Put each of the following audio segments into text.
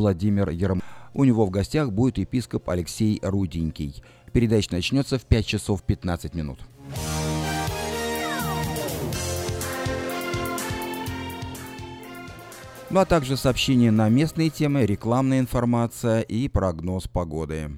Владимир Ерм. У него в гостях будет епископ Алексей Руденький. Передача начнется в 5 часов 15 минут. Ну а также сообщения на местные темы, рекламная информация и прогноз погоды.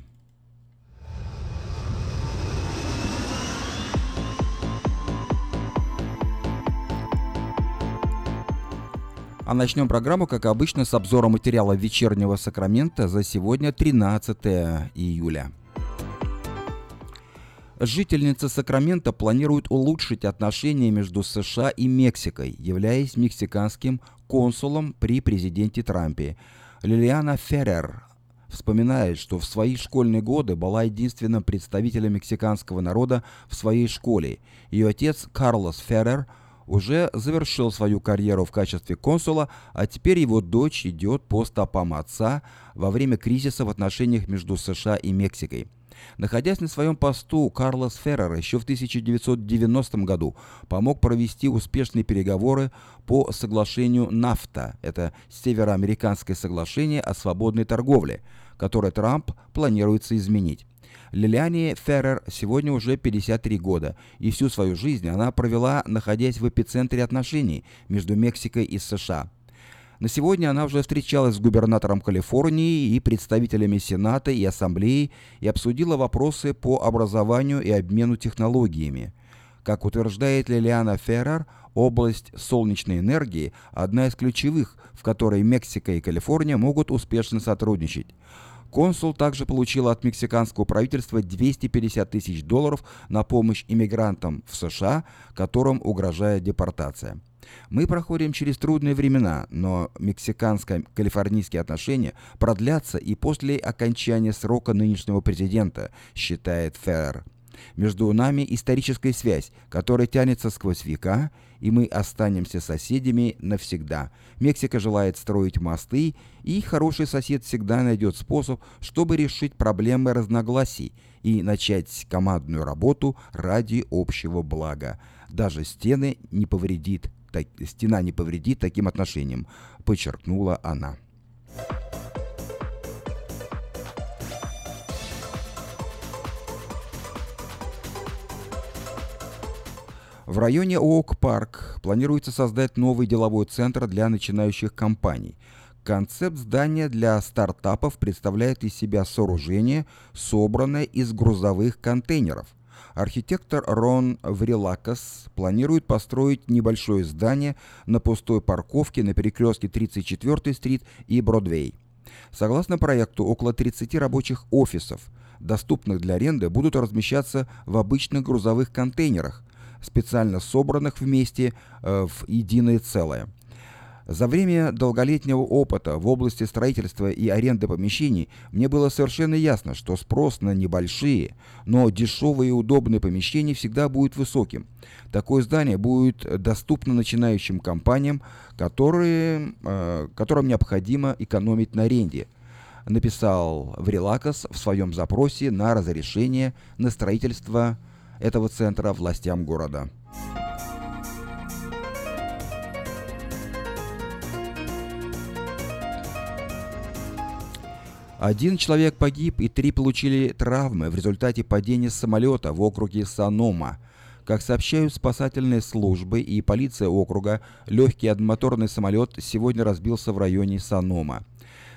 А начнем программу, как обычно, с обзора материала вечернего Сакрамента за сегодня 13 июля. Жительница Сакрамента планирует улучшить отношения между США и Мексикой, являясь мексиканским консулом при президенте Трампе. Лилиана Феррер вспоминает, что в свои школьные годы была единственным представителем мексиканского народа в своей школе. Ее отец Карлос Феррер – уже завершил свою карьеру в качестве консула, а теперь его дочь идет по стопам отца во время кризиса в отношениях между США и Мексикой. Находясь на своем посту, Карлос Феррер еще в 1990 году помог провести успешные переговоры по соглашению НАФТА, это Североамериканское соглашение о свободной торговле, которое Трамп планируется изменить. Лилиане Феррер сегодня уже 53 года, и всю свою жизнь она провела, находясь в эпицентре отношений между Мексикой и США. На сегодня она уже встречалась с губернатором Калифорнии и представителями Сената и Ассамблеи и обсудила вопросы по образованию и обмену технологиями. Как утверждает Лилиана Феррер, область солнечной энергии – одна из ключевых, в которой Мексика и Калифорния могут успешно сотрудничать. Консул также получил от мексиканского правительства 250 тысяч долларов на помощь иммигрантам в США, которым угрожает депортация. Мы проходим через трудные времена, но мексиканско-калифорнийские отношения продлятся и после окончания срока нынешнего президента, считает Ферр. Между нами историческая связь, которая тянется сквозь века, и мы останемся соседями навсегда. Мексика желает строить мосты, и хороший сосед всегда найдет способ, чтобы решить проблемы разногласий и начать командную работу ради общего блага. Даже стены не повредит, так, стена не повредит таким отношениям, подчеркнула она. В районе Оук-Парк планируется создать новый деловой центр для начинающих компаний. Концепт здания для стартапов представляет из себя сооружение, собранное из грузовых контейнеров. Архитектор Рон Врилакас планирует построить небольшое здание на пустой парковке на перекрестке 34-й street и Бродвей. Согласно проекту, около 30 рабочих офисов, доступных для аренды, будут размещаться в обычных грузовых контейнерах, специально собранных вместе э, в единое целое. За время долголетнего опыта в области строительства и аренды помещений мне было совершенно ясно, что спрос на небольшие, но дешевые и удобные помещения всегда будет высоким. Такое здание будет доступно начинающим компаниям, которые, э, которым необходимо экономить на аренде, написал Врилакос в своем запросе на разрешение на строительство этого центра властям города. Один человек погиб и три получили травмы в результате падения самолета в округе Санома. Как сообщают спасательные службы и полиция округа, легкий одномоторный самолет сегодня разбился в районе Санома.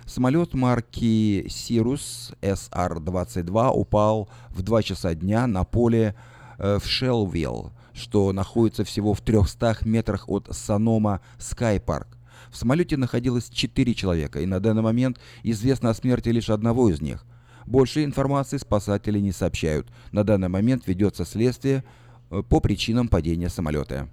Самолет марки Сирус SR-22 упал в 2 часа дня на поле в Шелвилл, что находится всего в 300 метрах от Санома Скайпарк. В самолете находилось 4 человека, и на данный момент известно о смерти лишь одного из них. Больше информации спасатели не сообщают. На данный момент ведется следствие э, по причинам падения самолета.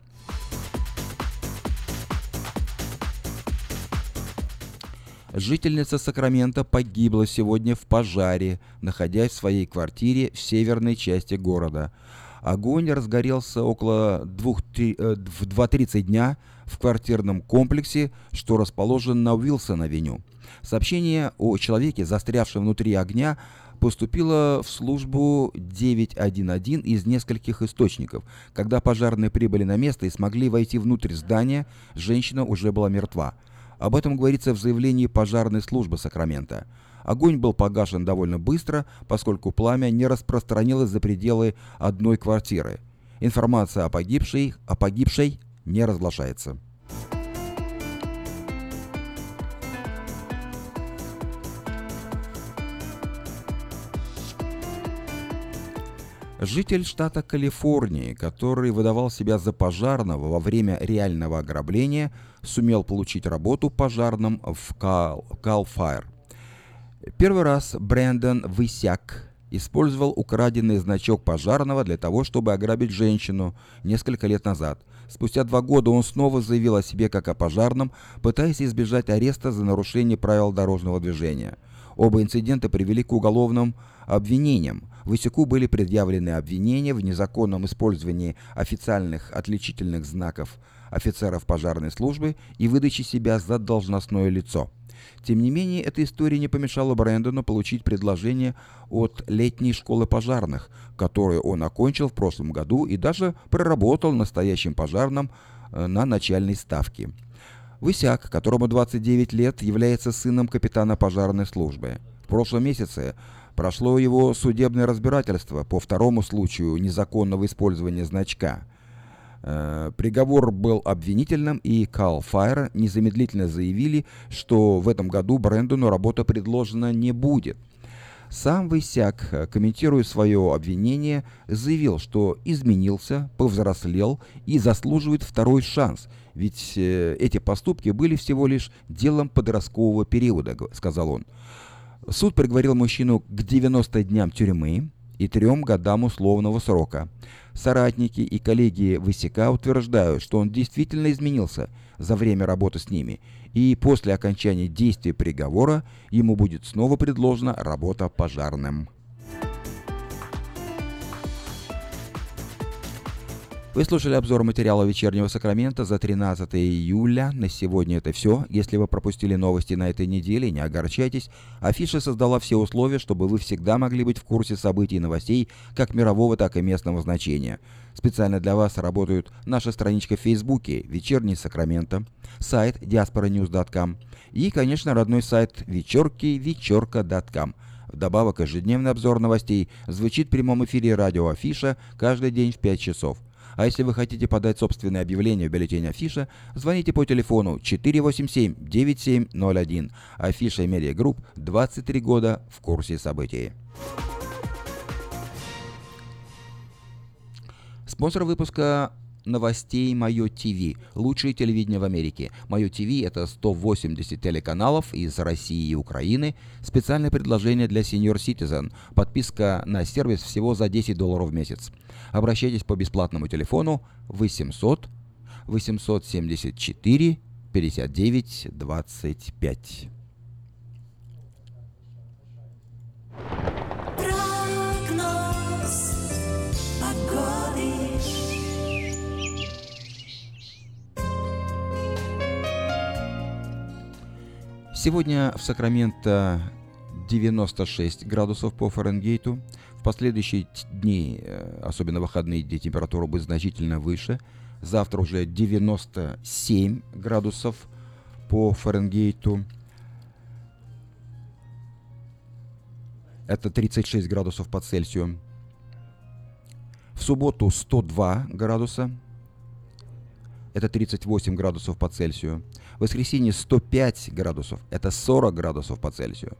Жительница Сакрамента погибла сегодня в пожаре, находясь в своей квартире в северной части города. Огонь разгорелся около 2.30 э, дня в квартирном комплексе, что расположен на Уилсон-авеню. Сообщение о человеке, застрявшем внутри огня, поступило в службу 911 из нескольких источников. Когда пожарные прибыли на место и смогли войти внутрь здания, женщина уже была мертва. Об этом говорится в заявлении пожарной службы Сакрамента. Огонь был погашен довольно быстро, поскольку пламя не распространилось за пределы одной квартиры. Информация о погибшей, о погибшей не разглашается. Житель штата Калифорнии, который выдавал себя за пожарного во время реального ограбления, сумел получить работу пожарным в Cal, Cal Fire. Первый раз Брэндон Высяк использовал украденный значок пожарного для того, чтобы ограбить женщину несколько лет назад. Спустя два года он снова заявил о себе как о пожарном, пытаясь избежать ареста за нарушение правил дорожного движения. Оба инцидента привели к уголовным обвинениям. Высяку были предъявлены обвинения в незаконном использовании официальных отличительных знаков офицеров пожарной службы и выдаче себя за должностное лицо. Тем не менее, эта история не помешала Брэндону получить предложение от летней школы пожарных, которую он окончил в прошлом году и даже проработал настоящим пожарным э, на начальной ставке. Высяк, которому 29 лет, является сыном капитана пожарной службы. В прошлом месяце Прошло его судебное разбирательство по второму случаю незаконного использования значка. Э, приговор был обвинительным, и Кал Файер незамедлительно заявили, что в этом году Брэндону работа предложена не будет. Сам Высяк, комментируя свое обвинение, заявил, что изменился, повзрослел и заслуживает второй шанс, ведь э, эти поступки были всего лишь делом подросткового периода, сказал он. Суд приговорил мужчину к 90 дням тюрьмы и трем годам условного срока. Соратники и коллеги Высека утверждают, что он действительно изменился за время работы с ними, и после окончания действия приговора ему будет снова предложена работа пожарным. Вы слушали обзор материала «Вечернего Сакрамента» за 13 июля. На сегодня это все. Если вы пропустили новости на этой неделе, не огорчайтесь. Афиша создала все условия, чтобы вы всегда могли быть в курсе событий и новостей как мирового, так и местного значения. Специально для вас работают наша страничка в Фейсбуке «Вечерний Сакраменто», сайт diasporanews.com и, конечно, родной сайт вечерки вечерка.com. Вдобавок, ежедневный обзор новостей звучит в прямом эфире радио Афиша каждый день в 5 часов. А если вы хотите подать собственное объявление в бюллетень Афиша, звоните по телефону 487-9701. Афиша Медиа Групп 23 года в курсе событий. Спонсор выпуска новостей Мое ТВ. Лучшее телевидение в Америке. Мое ТВ это 180 телеканалов из России и Украины. Специальное предложение для Senior Citizen. Подписка на сервис всего за 10 долларов в месяц. Обращайтесь по бесплатному телефону 800 874 59 25. Сегодня в Сакраменто 96 градусов по Фаренгейту. В последующие дни, э, особенно выходные дни, температура будет значительно выше. Завтра уже 97 градусов по Фаренгейту. Это 36 градусов по Цельсию. В субботу 102 градуса. Это 38 градусов по Цельсию. В воскресенье 105 градусов, это 40 градусов по Цельсию.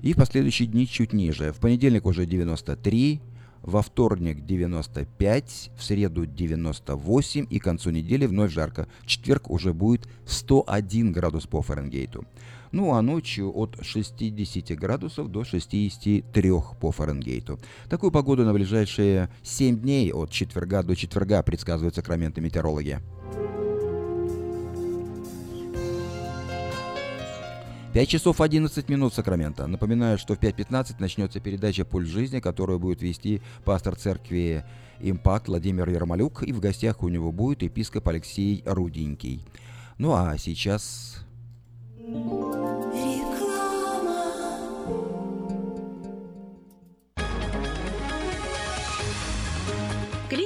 И в последующие дни чуть ниже. В понедельник уже 93, во вторник 95, в среду 98 и к концу недели вновь жарко. В четверг уже будет 101 градус по Фаренгейту. Ну а ночью от 60 градусов до 63 по Фаренгейту. Такую погоду на ближайшие 7 дней от четверга до четверга предсказывают сакраменты метеорологи. 5 часов 11 минут Сакрамента. Напоминаю, что в 5.15 начнется передача «Пульс жизни», которую будет вести пастор церкви «Импакт» Владимир Ермолюк, и в гостях у него будет епископ Алексей Руденький. Ну а сейчас...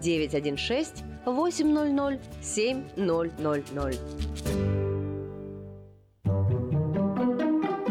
916 800 7000.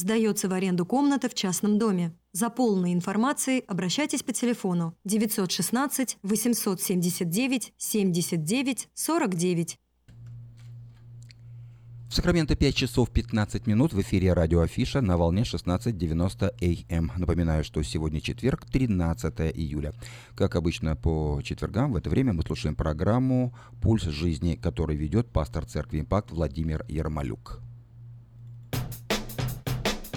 Сдается в аренду комната в частном доме. За полной информацией обращайтесь по телефону 916 879 79 49. В Сакраменто 5 часов 15 минут в эфире радио Афиша на волне 16.90 АМ. Напоминаю, что сегодня четверг, 13 июля. Как обычно по четвергам в это время мы слушаем программу «Пульс жизни», который ведет пастор церкви «Импакт» Владимир Ермолюк.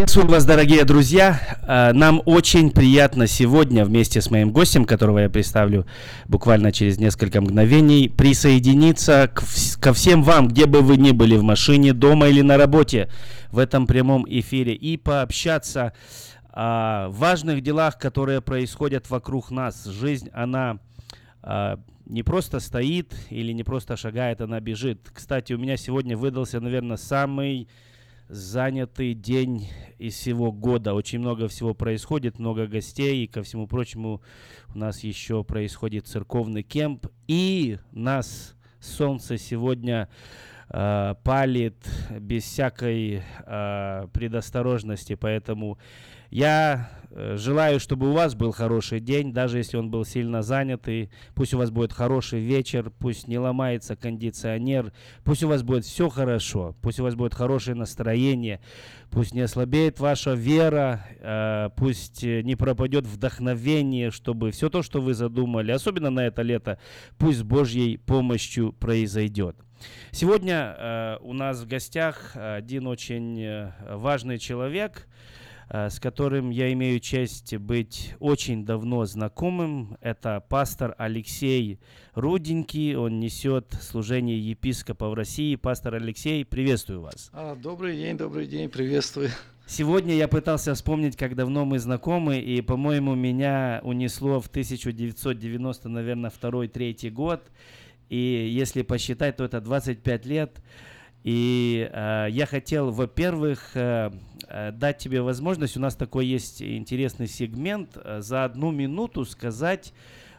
Приветствую вас, дорогие друзья. Э, нам очень приятно сегодня вместе с моим гостем, которого я представлю буквально через несколько мгновений, присоединиться к, ко всем вам, где бы вы ни были, в машине, дома или на работе, в этом прямом эфире, и пообщаться о важных делах, которые происходят вокруг нас. Жизнь, она э, не просто стоит или не просто шагает, она бежит. Кстати, у меня сегодня выдался, наверное, самый занятый день из всего года. Очень много всего происходит, много гостей, и ко всему прочему у нас еще происходит церковный кемп, и нас солнце сегодня э, палит без всякой э, предосторожности, поэтому я э, желаю, чтобы у вас был хороший день, даже если он был сильно занятый. Пусть у вас будет хороший вечер, пусть не ломается кондиционер, пусть у вас будет все хорошо, пусть у вас будет хорошее настроение, пусть не ослабеет ваша вера, э, пусть не пропадет вдохновение, чтобы все то, что вы задумали, особенно на это лето, пусть с Божьей помощью произойдет. Сегодня э, у нас в гостях один очень э, важный человек – Э, с которым я имею честь быть очень давно знакомым. Это пастор Алексей Руденький. Он несет служение епископа в России. Пастор Алексей, приветствую вас. А, добрый день, добрый день, приветствую. Сегодня я пытался вспомнить, как давно мы знакомы, и, по-моему, меня унесло в 1990, наверное, второй-третий год. И если посчитать, то это 25 лет. И э, я хотел, во-первых, э, э, дать тебе возможность, у нас такой есть интересный сегмент, э, за одну минуту сказать,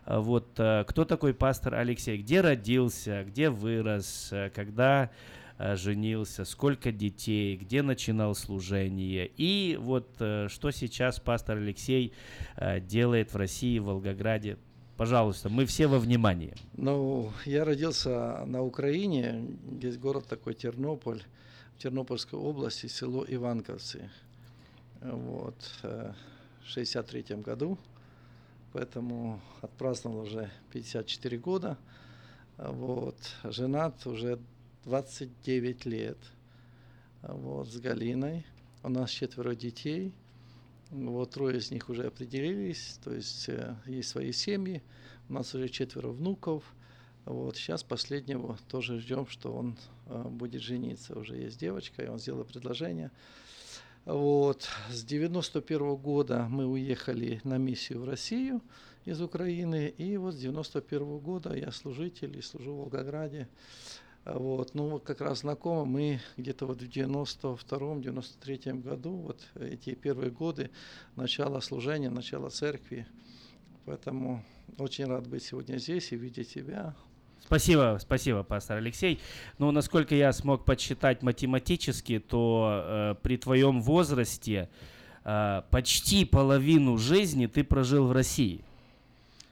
э, вот э, кто такой пастор Алексей, где родился, где вырос, э, когда э, женился, сколько детей, где начинал служение и вот э, что сейчас пастор Алексей э, делает в России, в Волгограде. Пожалуйста, мы все во внимании. Ну, я родился на Украине, есть город такой Тернополь, в Тернопольской области, село Иванковцы. Вот, э, в 63 году, поэтому отпраздновал уже 54 года. Вот, женат уже 29 лет. Вот, с Галиной. У нас четверо детей – вот трое из них уже определились, то есть э, есть свои семьи. У нас уже четверо внуков. Вот сейчас последнего тоже ждем, что он э, будет жениться. Уже есть девочка, и он сделал предложение. Вот. С 91 -го года мы уехали на миссию в Россию из Украины. И вот с 91 -го года я служитель и служу в Волгограде. Вот, ну, как раз знакомы мы где-то вот в 92-93 году, вот эти первые годы, начало служения, начало церкви. Поэтому очень рад быть сегодня здесь и видеть тебя. Спасибо, спасибо, пастор Алексей. Ну, насколько я смог подсчитать математически, то э, при твоем возрасте э, почти половину жизни ты прожил в России.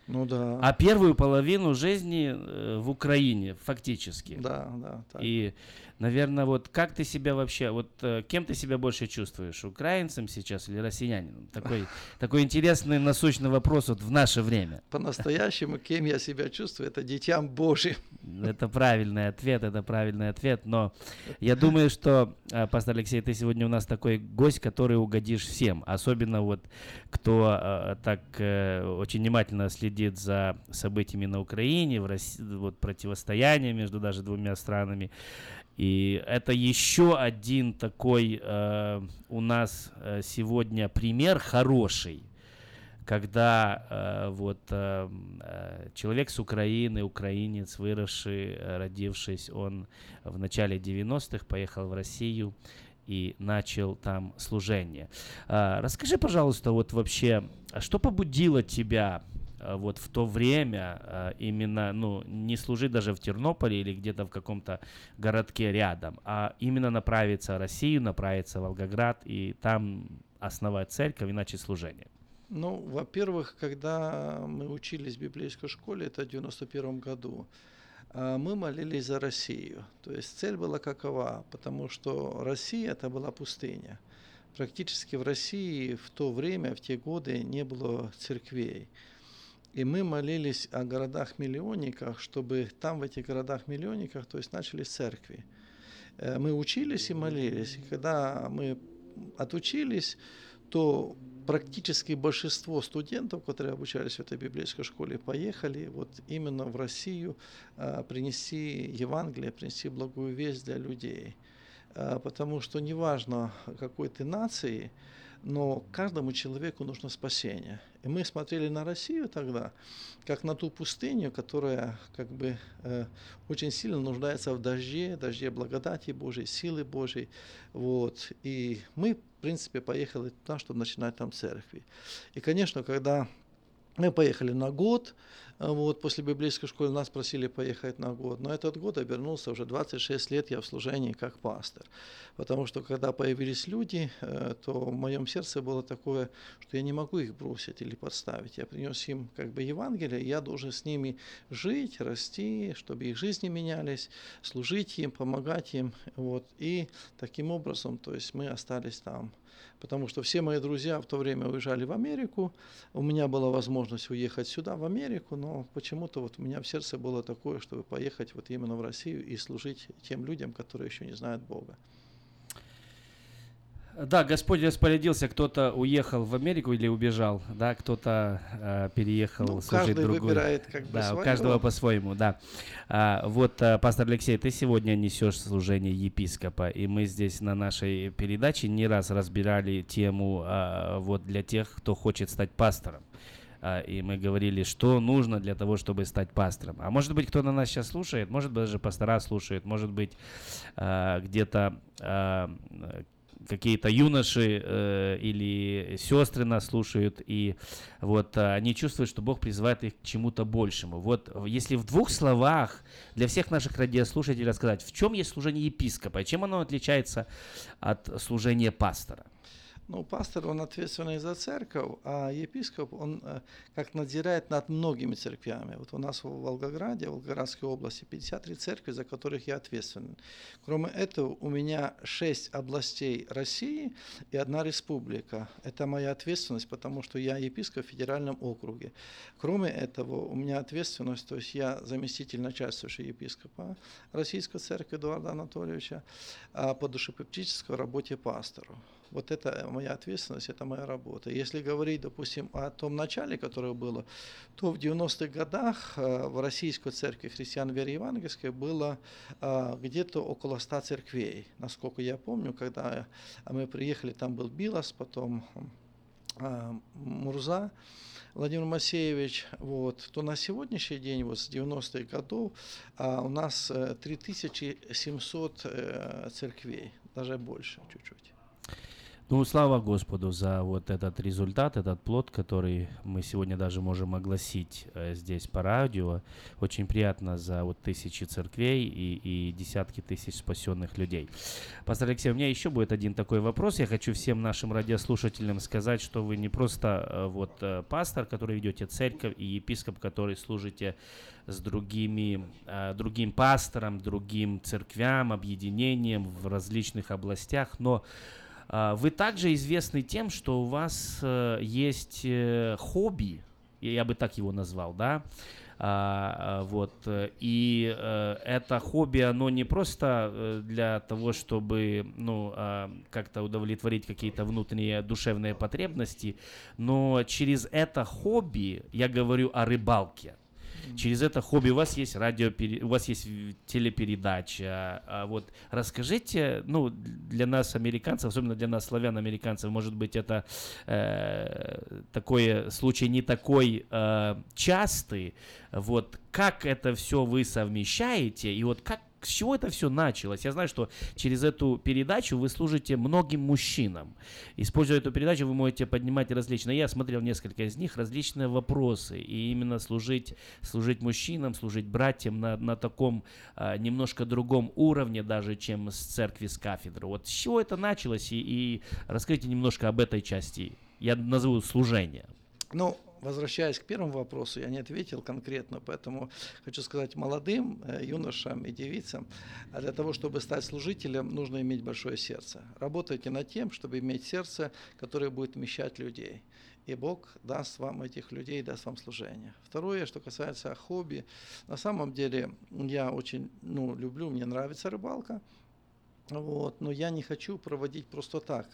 Ну да. А первую половину жизни э, в Украине, фактически. Да, да. Так. И Наверное, вот как ты себя вообще, вот э, кем ты себя больше чувствуешь, украинцем сейчас или россиянином? Такой, такой интересный насущный вопрос вот в наше время. По-настоящему, кем я себя чувствую, это дитям Божьим. Это правильный ответ, это правильный ответ, но я думаю, что, э, пастор Алексей, ты сегодня у нас такой гость, который угодишь всем, особенно вот кто э, так очень внимательно следит за событиями на Украине, в России, вот противостояние между даже двумя странами. И это еще один такой э, у нас э, сегодня пример хороший, когда э, вот э, э человек с Украины, украинец, выросший, э, родившись, он в начале 90-х поехал в Россию и начал там служение. Э, расскажи, пожалуйста, вот вообще, а что побудило тебя вот в то время э, именно, ну, не служить даже в Тернополе или где-то в каком-то городке рядом, а именно направиться в Россию, направиться в Волгоград и там основать церковь и начать служение? Ну, во-первых, когда мы учились в библейской школе, это в 91 году, э, мы молились за Россию. То есть цель была какова? Потому что Россия это была пустыня. Практически в России в то время, в те годы не было церквей. И мы молились о городах-миллионниках, чтобы там, в этих городах-миллионниках, то есть начались церкви. Э, мы учились и молились. И когда мы отучились, то практически большинство студентов, которые обучались в этой библейской школе, поехали вот именно в Россию а, принести Евангелие, принести благую весть для людей. А, потому что неважно, какой ты нации, но каждому человеку нужно спасение. И мы смотрели на Россию тогда, как на ту пустыню, которая как бы э, очень сильно нуждается в дожде, дожде благодати Божьей, силы Божьей. Вот. И мы, в принципе, поехали туда, чтобы начинать там церкви. И, конечно, когда мы поехали на год, а вот, после библейской школы нас просили поехать на год, но этот год обернулся уже 26 лет я в служении как пастор. Потому что когда появились люди, э, то в моем сердце было такое, что я не могу их бросить или подставить. Я принес им как бы Евангелие, я должен с ними жить, расти, чтобы их жизни менялись, служить им, помогать им. Вот. И таким образом, то есть мы остались там потому что все мои друзья в то время уезжали в Америку, у меня была возможность уехать сюда, в Америку, но почему-то вот у меня в сердце было такое, чтобы поехать вот именно в Россию и служить тем людям, которые еще не знают Бога. Да, Господь распорядился, кто-то уехал в Америку или убежал, да, кто-то э, переехал ну, служить каждый другой. выбирает как бы Да, свое. у каждого по-своему, да. А, вот, а, пастор Алексей, ты сегодня несешь служение епископа, и мы здесь на нашей передаче не раз разбирали тему а, вот для тех, кто хочет стать пастором. А, и мы говорили, что нужно для того, чтобы стать пастором. А может быть, кто на нас сейчас слушает, может быть, даже пастора слушает, может быть, а, где-то а, какие-то юноши э, или сестры нас слушают, и вот э, они чувствуют, что Бог призывает их к чему-то большему. Вот если в двух словах для всех наших радиослушателей рассказать, в чем есть служение епископа, чем оно отличается от служения пастора? Ну, пастор, он ответственный за церковь, а епископ, он э, как надзирает над многими церквями. Вот у нас в Волгограде, в Волгоградской области 53 церкви, за которых я ответственен. Кроме этого, у меня 6 областей России и одна республика. Это моя ответственность, потому что я епископ в федеральном округе. Кроме этого, у меня ответственность, то есть я заместитель начальствующего епископа Российской церкви Эдуарда Анатольевича а по душепептической работе пастору. Вот это моя ответственность, это моя работа. Если говорить, допустим, о том начале, которое было, то в 90-х годах э, в Российской церкви христиан веры евангельской было э, где-то около 100 церквей. Насколько я помню, когда мы приехали, там был Билас, потом э, Мурза, Владимир Масеевич, вот, то на сегодняшний день, вот с 90-х годов, у нас 3700 церквей, даже больше чуть-чуть. Ну, слава Господу за вот этот результат, этот плод, который мы сегодня даже можем огласить э, здесь по радио. Очень приятно за вот тысячи церквей и, и десятки тысяч спасенных людей. Пастор Алексей, у меня еще будет один такой вопрос. Я хочу всем нашим радиослушателям сказать, что вы не просто э, вот э, пастор, который ведете церковь, и епископ, который служите с другими, э, другим пастором, другим церквям, объединением в различных областях, но вы также известны тем, что у вас э, есть э, хобби, я бы так его назвал, да, а, а, вот, и э, это хобби, оно не просто для того, чтобы, ну, как-то удовлетворить какие-то внутренние душевные потребности, но через это хобби, я говорю о рыбалке, Через это хобби у вас есть радио, у вас есть телепередача. А вот расскажите, ну, для нас, американцев, особенно для нас, славян-американцев, может быть, это э, такой случай не такой э, частый. Вот как это все вы совмещаете, и вот как с чего это все началось? Я знаю, что через эту передачу вы служите многим мужчинам. Используя эту передачу, вы можете поднимать различные, я смотрел несколько из них, различные вопросы. И именно служить, служить мужчинам, служить братьям на, на таком а, немножко другом уровне даже, чем с церкви, с кафедры. Вот с чего это началось? И, и расскажите немножко об этой части. Я назову служение. Ну, возвращаясь к первому вопросу, я не ответил конкретно, поэтому хочу сказать молодым э, юношам и девицам, а для того, чтобы стать служителем, нужно иметь большое сердце. Работайте над тем, чтобы иметь сердце, которое будет вмещать людей. И Бог даст вам этих людей, даст вам служение. Второе, что касается хобби. На самом деле, я очень ну, люблю, мне нравится рыбалка. Вот, но я не хочу проводить просто так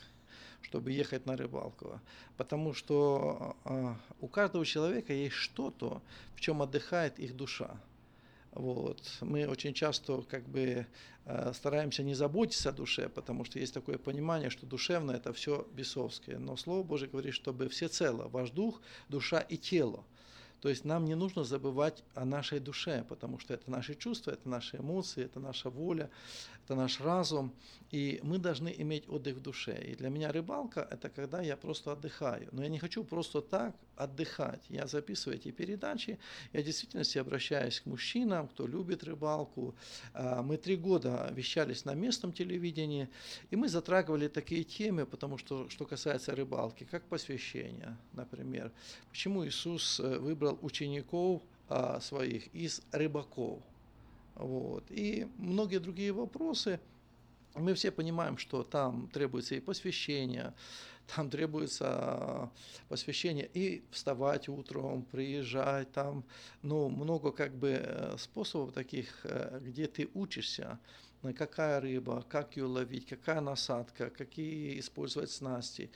чтобы ехать на рыбалку. Потому что э, у каждого человека есть что-то, в чем отдыхает их душа. Вот. Мы очень часто как бы э, стараемся не заботиться о душе, потому что есть такое понимание, что душевное это все бесовское. Но Слово Божье говорит, чтобы все цело, ваш дух, душа и тело. То есть нам не нужно забывать о нашей душе, потому что это наши чувства, это наши эмоции, это наша воля, это наш разум. И мы должны иметь отдых в душе. И для меня рыбалка – это когда я просто отдыхаю. Но я не хочу просто так отдыхать. Я записываю эти передачи. Я действительно обращаюсь к мужчинам, кто любит рыбалку. А, мы три года вещались на местном телевидении. И мы затрагивали такие темы, потому что, что касается рыбалки, как посвящение, например. Почему Иисус э, выбрал учеников а, своих из рыбаков. Вот. И многие другие вопросы. Мы все понимаем, что там требуется и посвящение, там требуется посвящение и вставать утром, приезжать, там ну, много как бы э, способов таких, э, где ты учишься какая рыба, как ее ловить, какая насадка, какие использовать снасти.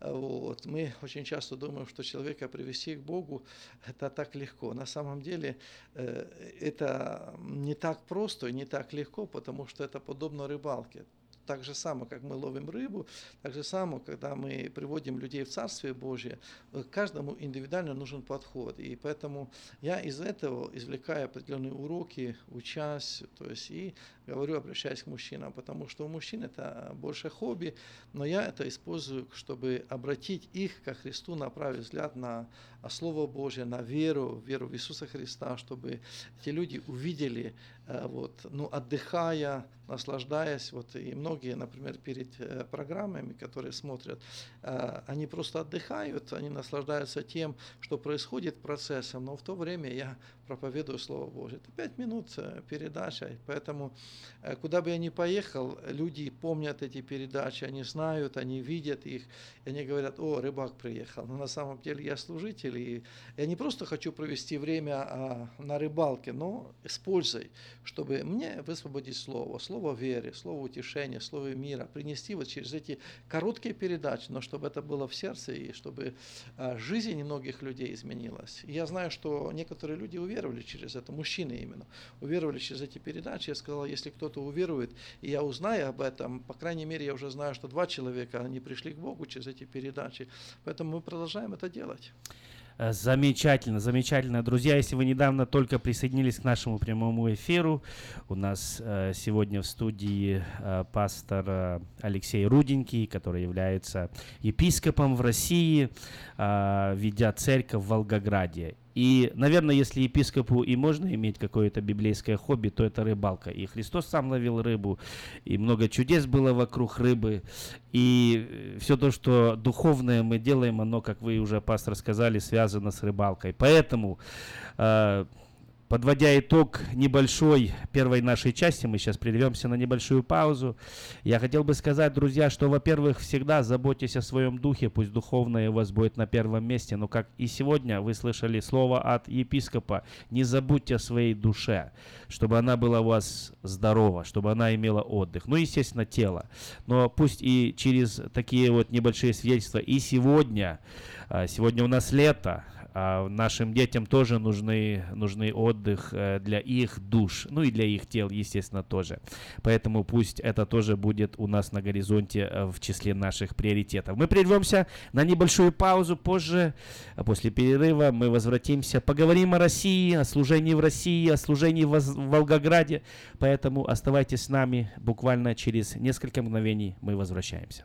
Вот. Мы очень часто думаем, что человека привести к Богу это так легко. На самом деле э, это не так просто и не так легко, потому что это подобно рыбалке так же само, как мы ловим рыбу, так же само, когда мы приводим людей в Царствие Божие, э, каждому индивидуально нужен подход. И поэтому я из этого извлекаю определенные уроки, учась, то есть и говорю, обращаясь к мужчинам, потому что у мужчин это больше хобби, но я это использую, чтобы обратить их ко Христу, направить взгляд на Слово Божье, на веру, веру в Иисуса Христа, чтобы эти люди увидели, э, вот, ну, отдыхая, наслаждаясь, вот, и многие, например, перед э, программами, которые смотрят, э, они просто отдыхают, они наслаждаются тем, что происходит процессом, но в то время я проповедую Слово Божье. Это пять минут передача, поэтому куда бы я ни поехал, люди помнят эти передачи, они знают, они видят их, и они говорят, о, рыбак приехал. Но на самом деле я служитель, и я не просто хочу провести время а, на рыбалке, но с пользой, чтобы мне высвободить слово, слово веры, слово утешения, слово мира, принести вот через эти короткие передачи, но чтобы это было в сердце и чтобы а, жизнь многих людей изменилась. Я знаю, что некоторые люди уверовали через это, мужчины именно, уверовали через эти передачи. Я сказал, если кто-то уверует, и я узнаю об этом, по крайней мере, я уже знаю, что два человека, они пришли к Богу через эти передачи. Поэтому мы продолжаем это делать. Э, замечательно, замечательно. Друзья, если вы недавно только присоединились к нашему прямому эфиру, у нас э, сегодня в студии э, пастор э, Алексей Руденький, который является епископом в России, э, ведя церковь в Волгограде. И, наверное, если епископу и можно иметь какое-то библейское хобби, то это рыбалка. И Христос сам ловил рыбу, и много чудес было вокруг рыбы. И э, все то, что духовное мы делаем, оно, как вы уже, пастор, сказали, связано с рыбалкой. Поэтому э, Подводя итог небольшой первой нашей части, мы сейчас прервемся на небольшую паузу. Я хотел бы сказать, друзья, что, во-первых, всегда заботьтесь о своем духе, пусть духовное у вас будет на первом месте. Но как и сегодня вы слышали слово от епископа, не забудьте о своей душе, чтобы она была у вас здорова, чтобы она имела отдых. Ну, естественно, тело. Но пусть и через такие вот небольшие свидетельства, и сегодня, а, сегодня у нас лето, а нашим детям тоже нужны, нужны отдых э, для их душ, ну и для их тел, естественно, тоже. Поэтому пусть это тоже будет у нас на горизонте э, в числе наших приоритетов. Мы прервемся на небольшую паузу позже, а после перерыва мы возвратимся, поговорим о России, о служении в России, о служении в Волгограде. Поэтому оставайтесь с нами, буквально через несколько мгновений мы возвращаемся.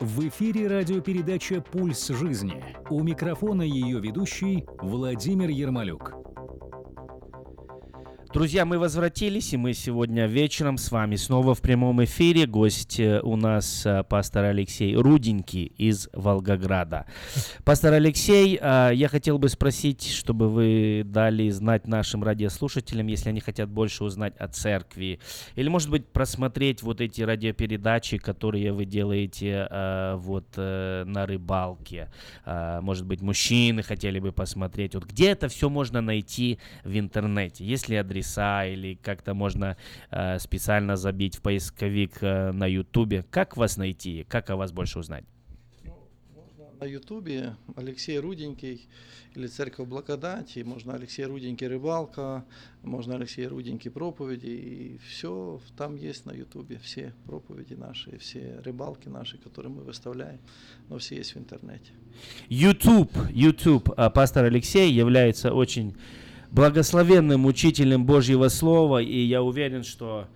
В эфире радиопередача «Пульс жизни». У микрофона ее ведущий Владимир Ермолюк. Друзья, мы возвратились, и мы сегодня вечером с вами снова в прямом эфире. Гость э, у нас э, пастор Алексей Руденький из Волгограда. Пастор Алексей, э, я хотел бы спросить, чтобы вы дали знать нашим радиослушателям, если они хотят больше узнать о церкви, или, может быть, просмотреть вот эти радиопередачи, которые вы делаете вот на рыбалке. Может быть, мужчины хотели бы посмотреть. Вот где это все можно найти в интернете? Если адрес адреса или как-то можно э, специально забить в поисковик э, на Ютубе. Как вас найти? Как о вас больше узнать? На Ютубе Алексей Руденький или Церковь Благодати, можно Алексей Руденький Рыбалка, можно Алексей Руденький проповеди, и все там есть на Ютубе, все проповеди наши, все рыбалки наши, которые мы выставляем, но все есть в интернете. YouTube, YouTube, а пастор Алексей является очень благословенным учителем Божьего Слова, и я уверен, что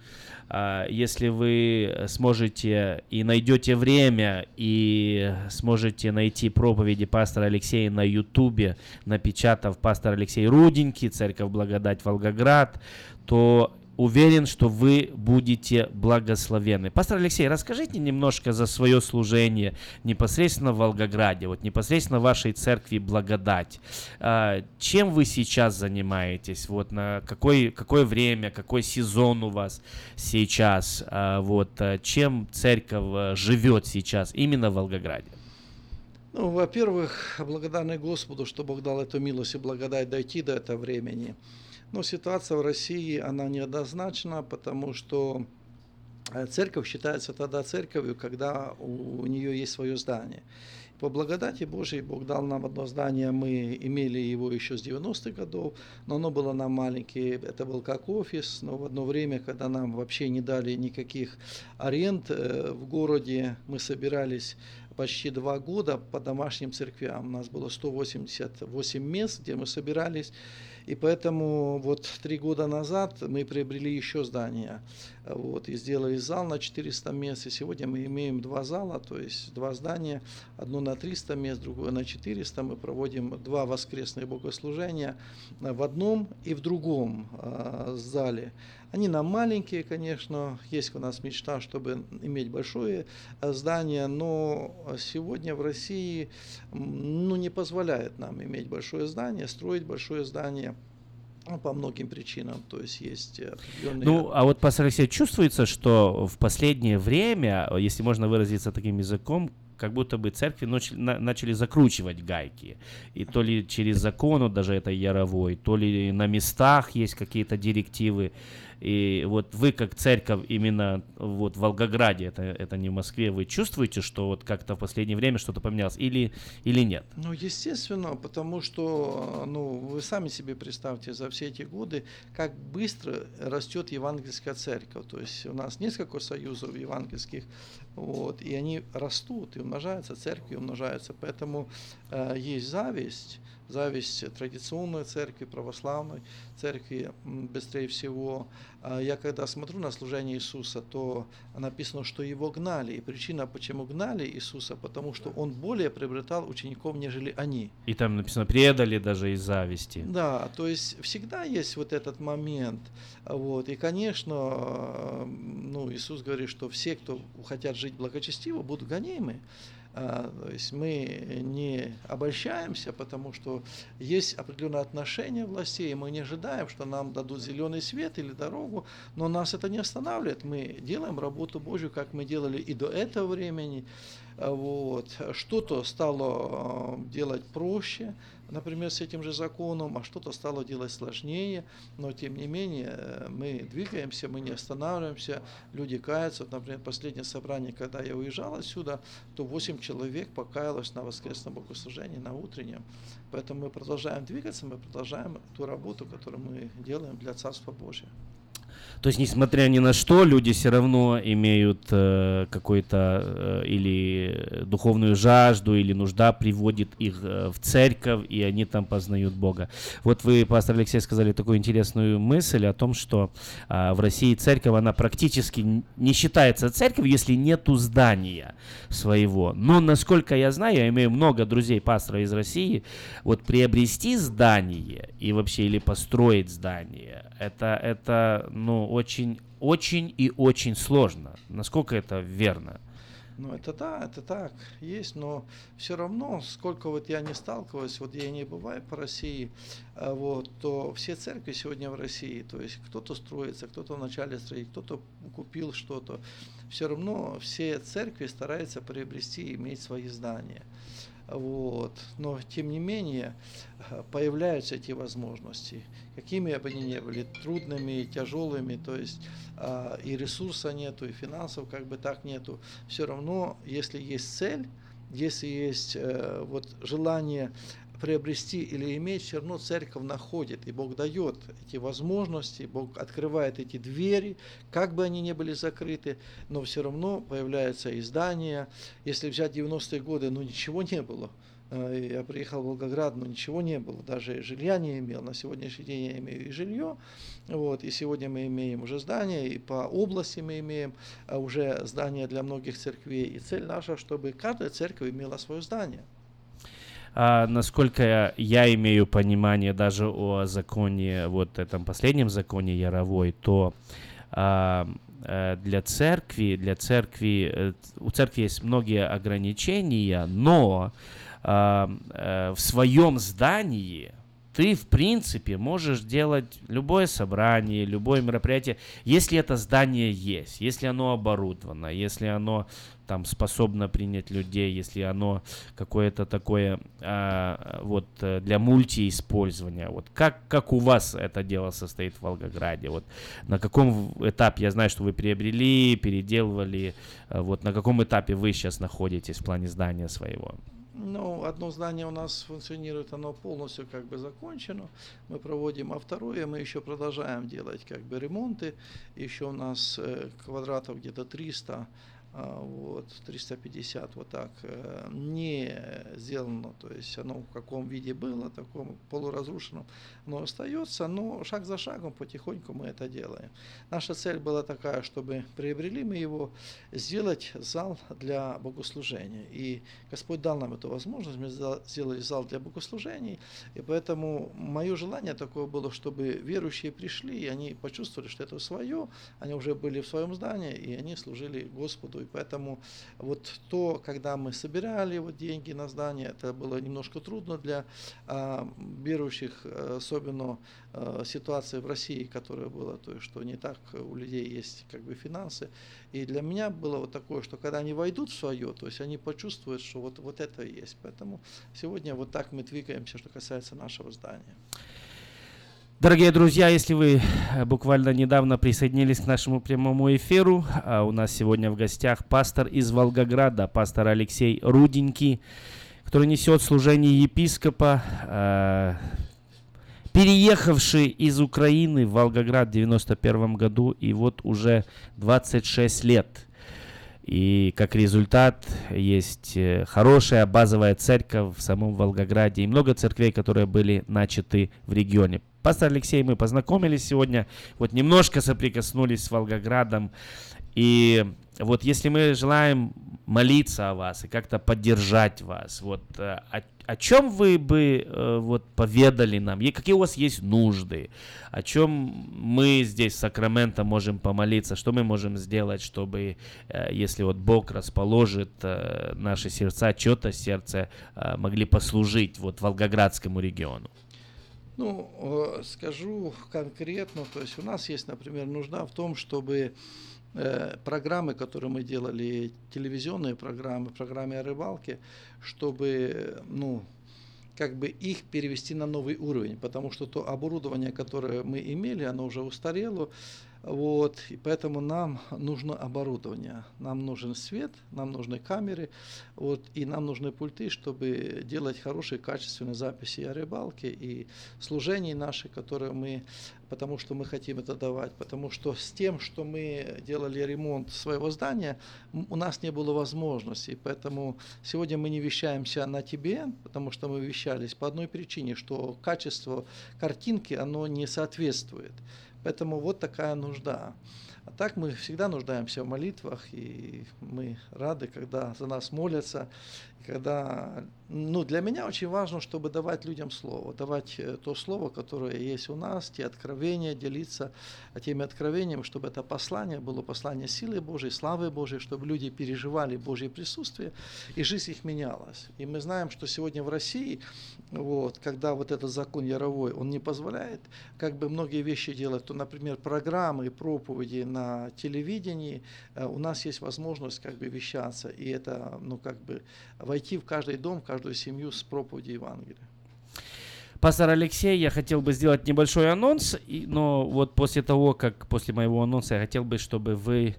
а, если вы сможете и найдете время, и сможете найти проповеди пастора Алексея на Ютубе, напечатав пастор Алексей Руденький, Церковь Благодать Волгоград, то уверен, что вы будете благословенны. Пастор Алексей, расскажите немножко за свое служение непосредственно в Волгограде, вот непосредственно вашей церкви Благодать. А, чем вы сейчас занимаетесь? Вот на какой, какое время, какой сезон у вас сейчас? А, вот а, чем церковь живет сейчас именно в Волгограде? Ну, во-первых, благодарны Господу, что Бог дал эту милость и благодать дойти до этого времени. Но ситуация в России, она неоднозначна, потому что э, церковь считается тогда церковью, когда у, нее есть свое здание. По благодати Божией Бог дал нам одно здание, мы имели его еще с 90-х годов, но оно было нам маленькое, это был как офис, но в одно время, когда нам вообще не дали никаких аренд э, в городе, мы собирались почти два года по домашним церквям. У нас было 188 мест, где мы собирались. И поэтому вот три года назад мы приобрели еще здание. Вот, и сделали зал на 400 мест. И сегодня мы имеем два зала, то есть два здания. Одно на 300 мест, другое на 400. Мы проводим два воскресные богослужения в одном и в другом э, зале. Они нам маленькие, конечно, есть у нас мечта, чтобы иметь большое э, здание, но сегодня в России ну, не позволяет нам иметь большое здание, строить большое здание. Ну, по многим причинам, то есть есть определенные... Ну, а вот, пастор Алексей, чувствуется, что в последнее время, если можно выразиться таким языком, как будто бы церкви начали, закручивать гайки. И то ли через закону даже это яровой, то ли на местах есть какие-то директивы. И вот вы как церковь именно вот в Волгограде, это, это не в Москве, вы чувствуете, что вот как-то в последнее время что-то поменялось или, или нет? Ну, естественно, потому что, ну, вы сами себе представьте, за все эти годы, как быстро растет евангельская церковь. То есть у нас несколько союзов евангельских, вот, и они растут, и умножаются, церкви умножаются. Поэтому э, есть зависть, зависть традиционной церкви, православной церкви быстрее всего. А я когда смотрю на служение Иисуса, то написано, что его гнали. И причина, почему гнали Иисуса, потому что он более приобретал учеников, нежели они. И там написано, предали даже из зависти. Да, то есть всегда есть вот этот момент. Вот. И, конечно, ну, Иисус говорит, что все, кто хотят жить благочестиво, будут гонимы. А, то есть мы не обольщаемся, потому что есть определенное отношение властей, и мы не ожидаем, что нам дадут зеленый свет или дорогу, но нас это не останавливает. Мы делаем работу Божью, как мы делали и до этого времени. Вот. Что-то стало а, делать проще, например, с этим же законом, а что-то стало делать сложнее, но тем не менее э, мы двигаемся, мы не останавливаемся, люди каются. Вот, например, последнее собрание, когда я уезжал отсюда, то 8 человек покаялось на воскресном богослужении, на утреннем. Поэтому мы продолжаем двигаться, мы продолжаем ту работу, которую мы делаем для Царства Божьего. То есть, несмотря ни на что, люди все равно имеют э, какой-то э, или духовную жажду, или нужда приводит их э, в церковь, и они там познают Бога. Вот вы, пастор Алексей, сказали такую интересную мысль о том, что э, в России церковь, она практически не считается церковью, если нету здания своего. Но, насколько я знаю, я имею много друзей пасторов из России, вот приобрести здание и вообще или построить здание, это, это ну, очень, очень и очень сложно. Насколько это верно? Ну, это да, это так, есть, но все равно, сколько вот я не сталкиваюсь, вот я не бываю по России, а вот, то все церкви сегодня в России, то есть кто-то строится, кто-то в начале строит, кто-то купил что-то, все равно все церкви стараются приобрести иметь свои здания. Вот. Но тем не менее появляются эти возможности, какими бы они ни были, трудными, тяжелыми, то есть а, и ресурса нету, и финансов как бы так нету. Все равно, если есть цель, если есть э, вот желание приобрести или иметь, все равно церковь находит, и Бог дает эти возможности, Бог открывает эти двери, как бы они ни были закрыты, но все равно появляются издания. Если взять 90-е годы, ну ничего не было. Э, я приехал в Волгоград, но ничего не было, даже жилья не имел. На сегодняшний день я имею и жилье, вот, и сегодня мы имеем уже здания, и по области мы имеем э, уже здания для многих церквей. И цель наша, чтобы каждая церковь имела свое здание. А, насколько я, имею понимание даже о законе, вот этом последнем законе Яровой, то а, э, для церкви, для церкви, э, у церкви есть многие ограничения, но а, а, в своем здании ты, в принципе, можешь делать любое собрание, любое мероприятие, если это здание есть, если оно оборудовано, если оно там способно принять людей, если оно какое-то такое а, вот э, для мультииспользования. Вот как, как у вас это дело состоит в Волгограде? Вот на каком этапе, я знаю, что вы приобрели, переделывали, э, вот на каком этапе вы сейчас находитесь в плане здания своего? Ну, одно здание у нас функционирует, оно полностью как бы закончено. Мы проводим, а второе мы еще продолжаем делать как бы ремонты. Еще у нас э, квадратов где-то 300 а, вот, 350 вот так, э, не сделано, то есть оно в каком виде было, таком полуразрушенном, но остается, но шаг за шагом потихоньку мы это делаем. Наша цель была такая, чтобы приобрели мы его, сделать зал для богослужения. И Господь дал нам эту возможность, мы сделали зал для богослужений, и поэтому мое желание такое было, чтобы верующие пришли, и они почувствовали, что это свое, они уже были в своем здании, и они служили Господу и поэтому вот то, когда мы собирали вот деньги на здание, это было немножко трудно для а, верующих, особенно а, ситуации в России, которая была, то есть, что не так у людей есть как бы финансы. И для меня было вот такое, что когда они войдут в свое, то есть они почувствуют, что вот, вот это и есть. Поэтому сегодня вот так мы двигаемся, что касается нашего здания. Дорогие друзья, если вы э, буквально недавно присоединились к нашему прямому эфиру, а у нас сегодня в гостях пастор из Волгограда, пастор Алексей Руденький, который несет служение епископа, э, переехавший из Украины в Волгоград в 91 году, и вот уже 26 лет. И как результат есть э, хорошая базовая церковь в самом Волгограде и много церквей, которые были начаты в регионе. Пастор Алексей, мы познакомились сегодня, вот немножко соприкоснулись с Волгоградом. И вот если мы желаем молиться о вас и как-то поддержать вас, вот э, о, о чем вы бы э, вот поведали нам, и какие у вас есть нужды, о чем мы здесь в Сакраменто можем помолиться, что мы можем сделать, чтобы, э, если вот Бог расположит наши сердца, что-то сердце могли послужить вот Волгоградскому региону. Ну, э, скажу конкретно, то есть у нас есть, например, нужда в том, чтобы э, программы, которые мы делали, телевизионные программы, программы о рыбалке, чтобы, ну, как бы их перевести на новый уровень, потому что то оборудование, которое мы имели, оно уже устарело, вот, и поэтому нам нужно оборудование, нам нужен свет, нам нужны камеры, вот, и нам нужны пульты, чтобы делать хорошие качественные записи о рыбалке и служении наши, которые мы, потому что мы хотим это давать, потому что с тем, что мы делали ремонт своего здания, у нас не было возможности, поэтому сегодня мы не вещаемся на тебе, потому что мы вещались по одной причине, что качество картинки, оно не соответствует. Поэтому вот такая нужда. А так мы всегда нуждаемся в молитвах, и мы рады, когда за нас молятся, когда, ну, для меня очень важно, чтобы давать людям слово, давать э, то слово, которое есть у нас, те откровения, делиться теми откровениями, чтобы это послание было послание силы Божьей, славы Божьей, чтобы люди переживали Божье присутствие, и жизнь их менялась. И мы знаем, что сегодня в России, вот, когда вот этот закон Яровой, он не позволяет как бы многие вещи делать, то, например, программы, проповеди на телевидении, э, у нас есть возможность как бы вещаться, и это, ну, как бы войти в каждый дом, в каждую семью с проповедью Евангелия. Пастор Алексей, я хотел бы сделать небольшой анонс, но вот после того, как после моего анонса, я хотел бы, чтобы вы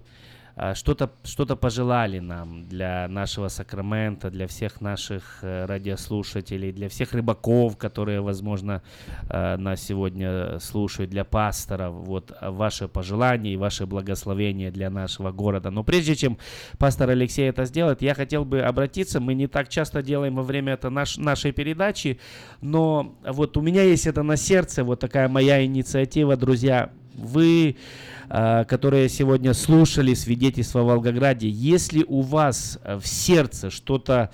что-то что пожелали нам для нашего Сакрамента, для всех наших э, радиослушателей, для всех рыбаков, которые, возможно, э, нас сегодня слушают, для пасторов. Вот ваши пожелания и ваши благословения для нашего города. Но прежде чем пастор Алексей это сделает, я хотел бы обратиться. Мы не так часто делаем во время это наш, нашей передачи, но вот у меня есть это на сердце, вот такая моя инициатива, друзья. Вы которые сегодня слушали свидетельство в Волгограде, если у вас э, в сердце что-то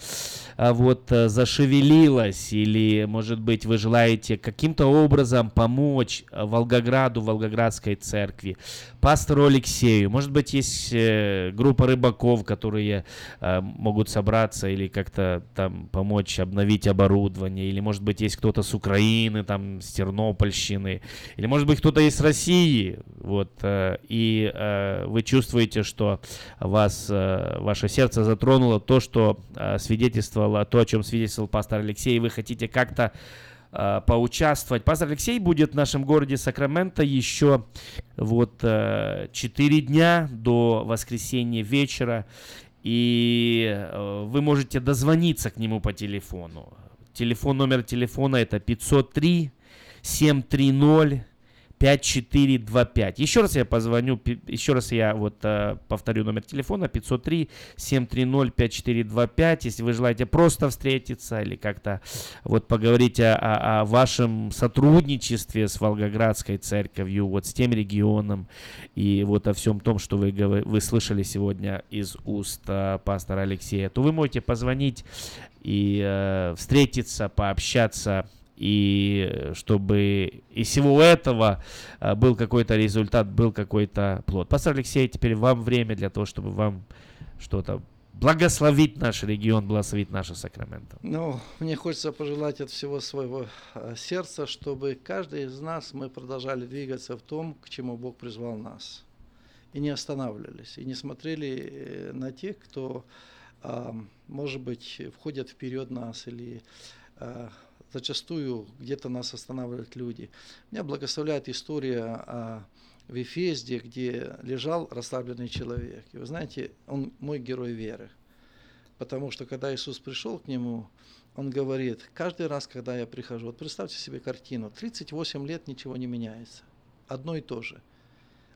э, вот зашевелилось, или, может быть, вы желаете каким-то образом помочь Волгограду, Волгоградской церкви, пастору Алексею, может быть, есть группа рыбаков, которые могут собраться или как-то там помочь обновить оборудование, или, может быть, есть кто-то с Украины, там, с Тернопольщины, или, может быть, кто-то из России, вот, и э, вы чувствуете, что вас, э, ваше сердце затронуло то, что э, свидетельствовало, то, о чем свидетельствовал пастор Алексей, и вы хотите как-то поучаствовать. Пастор Алексей будет в нашем городе Сакраменто еще вот 4 дня до воскресенья вечера. И вы можете дозвониться к нему по телефону. Телефон, номер телефона это 503 730 5425. Еще раз я позвоню, еще раз я вот э, повторю номер телефона 503 730 5425. Если вы желаете просто встретиться или как-то вот поговорить о, о, о вашем сотрудничестве с Волгоградской церковью, вот с тем регионом и вот о всем том, что вы, вы слышали сегодня из уст э, пастора Алексея, то вы можете позвонить и э, встретиться, пообщаться и чтобы из всего этого э, был какой-то результат, был какой-то плод. Пастор Алексей, теперь вам время для того, чтобы вам что-то благословить наш регион, благословить наше Сакраменто. Ну, мне хочется пожелать от всего своего э, сердца, чтобы каждый из нас, мы продолжали двигаться в том, к чему Бог призвал нас. И не останавливались, и не смотрели э, на тех, кто, может быть, входят вперед нас или зачастую где-то нас останавливают люди. Меня благословляет история о Вифезде, где лежал расслабленный человек. И вы знаете, он мой герой веры. Потому что когда Иисус пришел к нему, он говорит, каждый раз, когда я прихожу, вот представьте себе картину, 38 лет ничего не меняется. Одно и то же.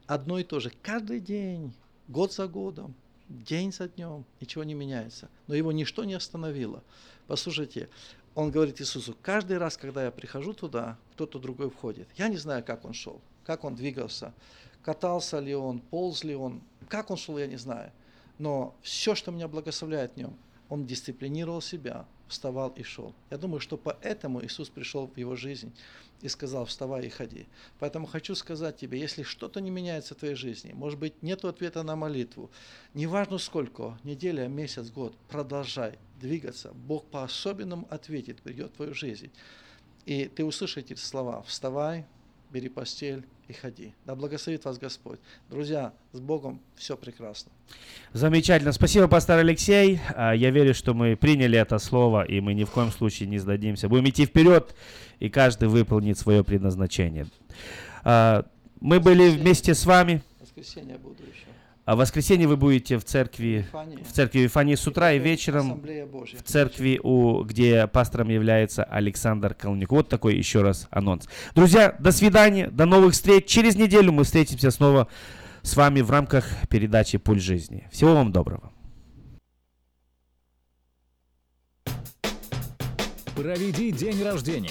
Одно и то же. Каждый день, год за годом, день за днем, ничего не меняется. Но его ничто не остановило. Послушайте, он говорит Иисусу, каждый раз, когда я прихожу туда, кто-то другой входит. Я не знаю, как он шел, как он двигался, катался ли он, полз ли он, как он шел, я не знаю. Но все, что меня благословляет в нем, он дисциплинировал себя, вставал и шел. Я думаю, что поэтому Иисус пришел в его жизнь и сказал, вставай и ходи. Поэтому хочу сказать тебе, если что-то не меняется в твоей жизни, может быть, нет ответа на молитву, неважно сколько, неделя, месяц, год, продолжай двигаться. Бог по-особенному ответит, придет в твою жизнь. И ты услышишь эти слова, вставай, бери постель и ходи. Да благословит вас Господь. Друзья, с Богом все прекрасно. Замечательно. Спасибо, пастор Алексей. А, я верю, что мы приняли это слово, и мы ни в коем случае не сдадимся. Будем идти вперед, и каждый выполнит свое предназначение. А, мы были вместе с вами. Воскресенье буду еще. А в воскресенье вы будете в церкви, в церкви Вифании с утра и вечером в церкви, у, где пастором является Александр Колнюк. Вот такой еще раз анонс. Друзья, до свидания, до новых встреч. Через неделю мы встретимся снова с вами в рамках передачи «Пульс жизни». Всего вам доброго. Проведи день рождения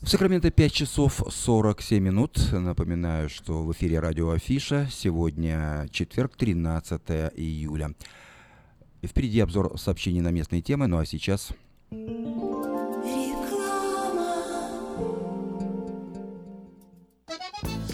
В Сакраменто 5 часов 47 минут. Напоминаю, что в эфире радио Афиша. Сегодня четверг, 13 июля. Впереди обзор сообщений на местные темы. Ну а сейчас...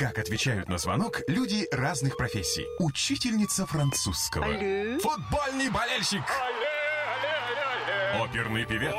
Как отвечают на звонок люди разных профессий. Учительница французского. Алле. Футбольный болельщик. Оперный певец.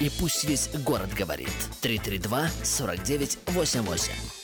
И пусть весь город говорит. 332 49 88.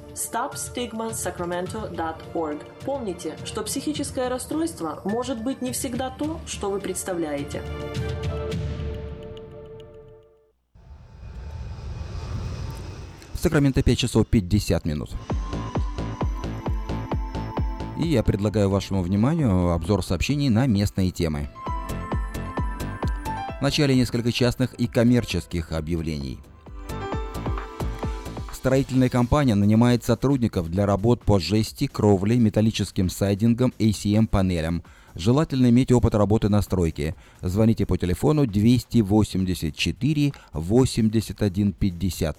stopstigmasacramento.org. Помните, что психическое расстройство может быть не всегда то, что вы представляете. Сакраменто 5 часов 50 минут. И я предлагаю вашему вниманию обзор сообщений на местные темы. Вначале несколько частных и коммерческих объявлений – строительная компания нанимает сотрудников для работ по жести, кровле, металлическим сайдингам, ACM-панелям. Желательно иметь опыт работы на стройке. Звоните по телефону 284 81 50.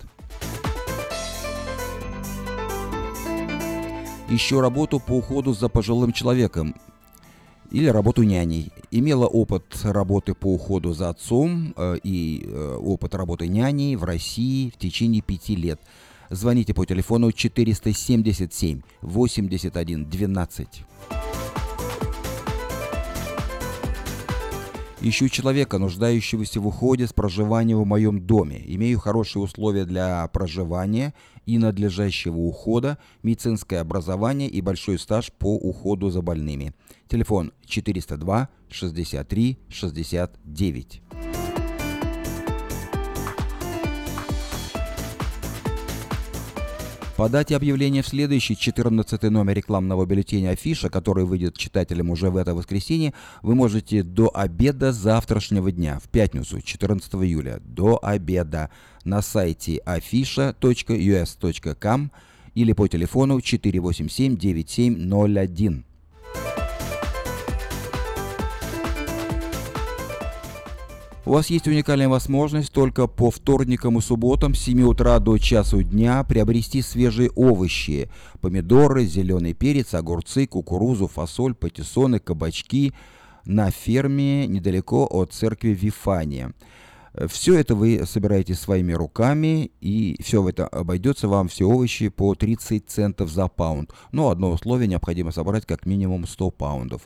Ищу работу по уходу за пожилым человеком. или работу няней. Имела опыт работы по уходу за отцом э, и э, опыт работы няней в России в течение пяти лет. Звоните по телефону 477 81 12. Ищу человека, нуждающегося в уходе с проживания в моем доме. Имею хорошие условия для проживания и надлежащего ухода, медицинское образование и большой стаж по уходу за больными. Телефон 402 63 69. Подать объявление в следующий 14 номер рекламного бюллетеня «Афиша», который выйдет читателям уже в это воскресенье, вы можете до обеда завтрашнего дня, в пятницу, 14 июля, до обеда на сайте afisha.us.com или по телефону 487 9701. У вас есть уникальная возможность только по вторникам и субботам с 7 утра до часу дня приобрести свежие овощи, помидоры, зеленый перец, огурцы, кукурузу, фасоль, патиссоны, кабачки на ферме недалеко от церкви Вифания. Все это вы собираете своими руками, и все это обойдется вам, все овощи, по 30 центов за паунд. Но одно условие, необходимо собрать как минимум 100 паундов.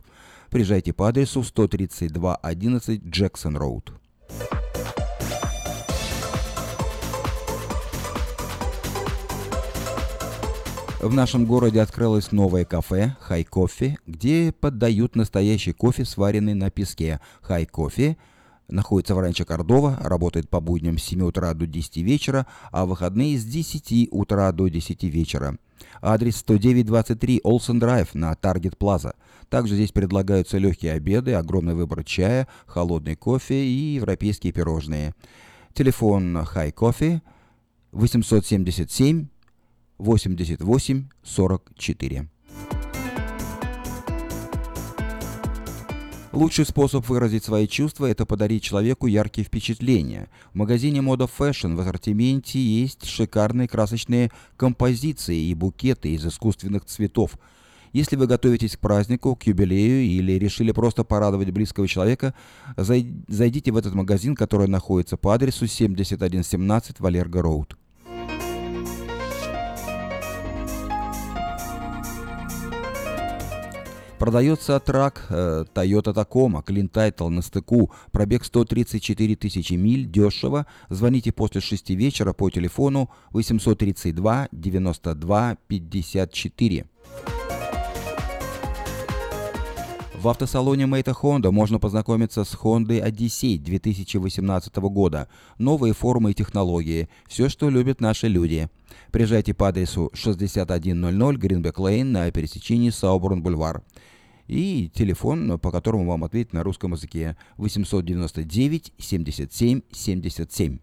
Приезжайте по адресу 13211 Джексон Роуд. В нашем городе открылось новое кафе «Хай Кофе», где поддают настоящий кофе, сваренный на песке. «Хай Кофе» находится в Ранчо Кордова, работает по будням с 7 утра до 10 вечера, а выходные с 10 утра до 10 вечера. Адрес 10923 Олсен Драйв на Таргет Плаза. Также здесь предлагаются легкие обеды, огромный выбор чая, холодный кофе и европейские пирожные. Телефон High Coffee 877 88 44. Лучший способ выразить свои чувства – это подарить человеку яркие впечатления. В магазине Moda Fashion в ассортименте есть шикарные красочные композиции и букеты из искусственных цветов. Если вы готовитесь к празднику, к юбилею или решили просто порадовать близкого человека, зайдите в этот магазин, который находится по адресу 7117 Валерго Роуд. Продается трак э, Toyota Tacoma, Clean Title на стыку, пробег 134 тысячи миль, дешево. Звоните после 6 вечера по телефону 832 92 54. В автосалоне Мейта Honda можно познакомиться с Honda Odyssey 2018 года. Новые формы и технологии. Все, что любят наши люди. Приезжайте по адресу 6100 Гринбек Лейн на пересечении Сауборн-Бульвар. И телефон, по которому вам ответить на русском языке 899 77 77.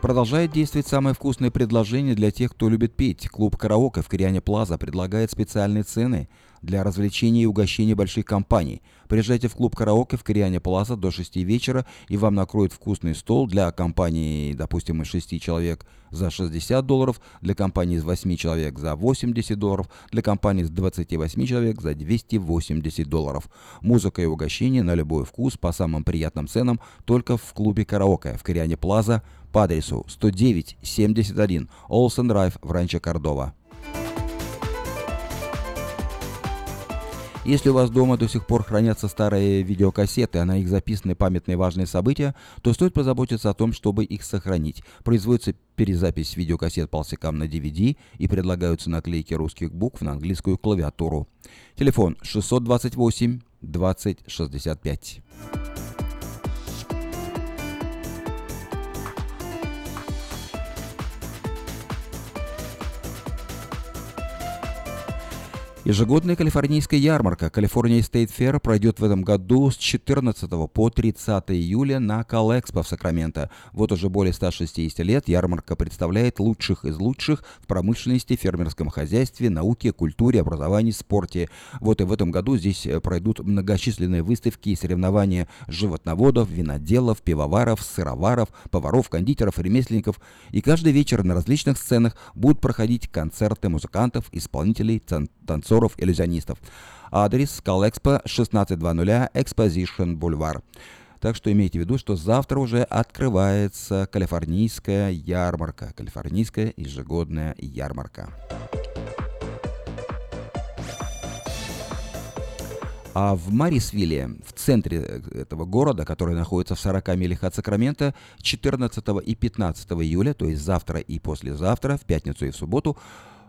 Продолжает действовать самое вкусное предложение для тех, кто любит петь. Клуб «Караоке» в Кориане Плаза предлагает специальные цены для развлечения и угощения больших компаний. Приезжайте в клуб «Караоке» в Кориане Плаза до 6 вечера, и вам накроют вкусный стол для компании, допустим, из 6 человек за 60 долларов, для компании из 8 человек за 80 долларов, для компании из 28 человек за 280 долларов. Музыка и угощение на любой вкус по самым приятным ценам только в клубе «Караоке» в Кориане Плаза по адресу 109-71 Олсен Драйв в Ранчо Кордова. Если у вас дома до сих пор хранятся старые видеокассеты, а на их записаны памятные важные события, то стоит позаботиться о том, чтобы их сохранить. Производится перезапись видеокассет полсекам на DVD и предлагаются наклейки русских букв на английскую клавиатуру. Телефон 628 20 65. Ежегодная калифорнийская ярмарка Калифорния State Fair пройдет в этом году с 14 по 30 июля на Калэкспо в Сакраменто. Вот уже более 160 лет ярмарка представляет лучших из лучших в промышленности, фермерском хозяйстве, науке, культуре, образовании, спорте. Вот и в этом году здесь э, пройдут многочисленные выставки и соревнования животноводов, виноделов, пивоваров, сыроваров, поваров, кондитеров, ремесленников. И каждый вечер на различных сценах будут проходить концерты музыкантов, исполнителей, танцоров, танцоров-иллюзионистов. Адрес Калэкспо 1600 Exposition Бульвар. Так что имейте в виду, что завтра уже открывается калифорнийская ярмарка, калифорнийская ежегодная ярмарка. А в Марисвилле, в центре э, этого города, который находится в 40 милях от Сакрамента, 14 и 15 июля, то есть завтра и послезавтра, в пятницу и в субботу,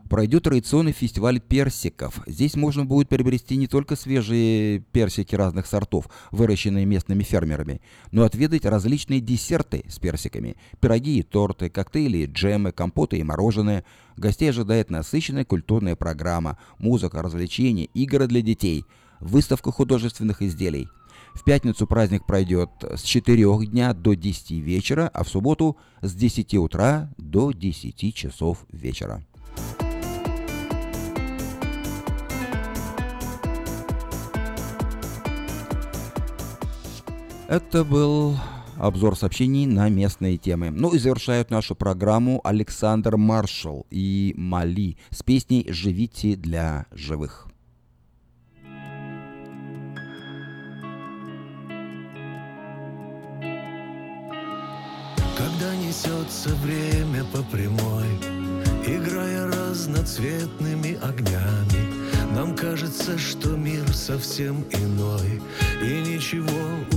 пройдет традиционный фестиваль персиков. Здесь можно будет приобрести не только свежие персики разных сортов, выращенные местными фермерами, но отведать различные десерты с персиками, пироги торты, коктейли, джемы, компоты и мороженое. Гостей ожидает насыщенная культурная программа, музыка, развлечения, игры для детей – выставка художественных изделий. В пятницу праздник пройдет с 4 дня до 10 вечера, а в субботу с 10 утра до 10 часов вечера. Это был обзор сообщений на местные темы. Ну и завершают нашу программу Александр Маршал и Мали с песней «Живите для живых». Когда несется время по прямой, Играя разноцветными огнями, Нам кажется, что мир совсем иной, И ничего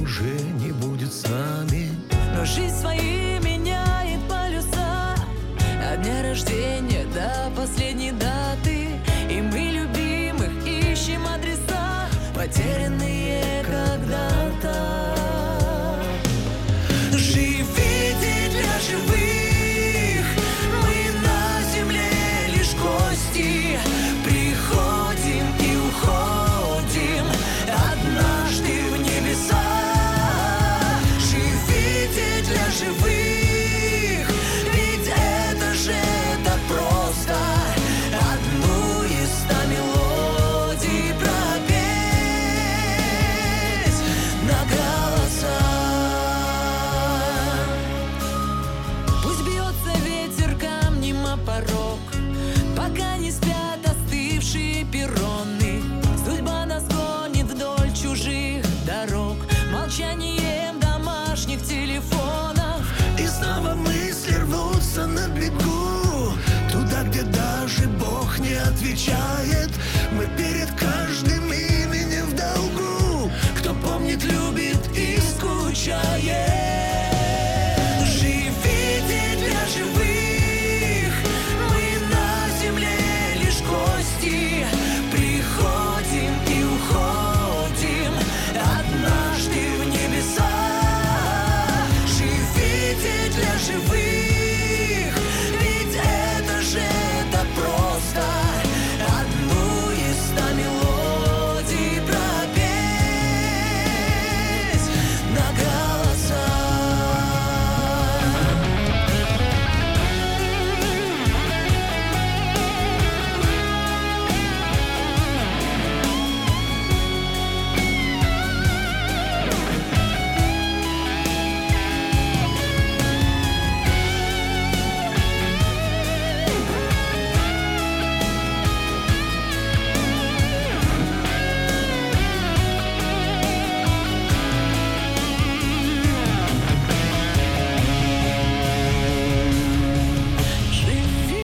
уже не будет с нами. Но жизнь свои меняет полюса. От дня рождения до последней даты. И мы любимых ищем адреса. Потерянные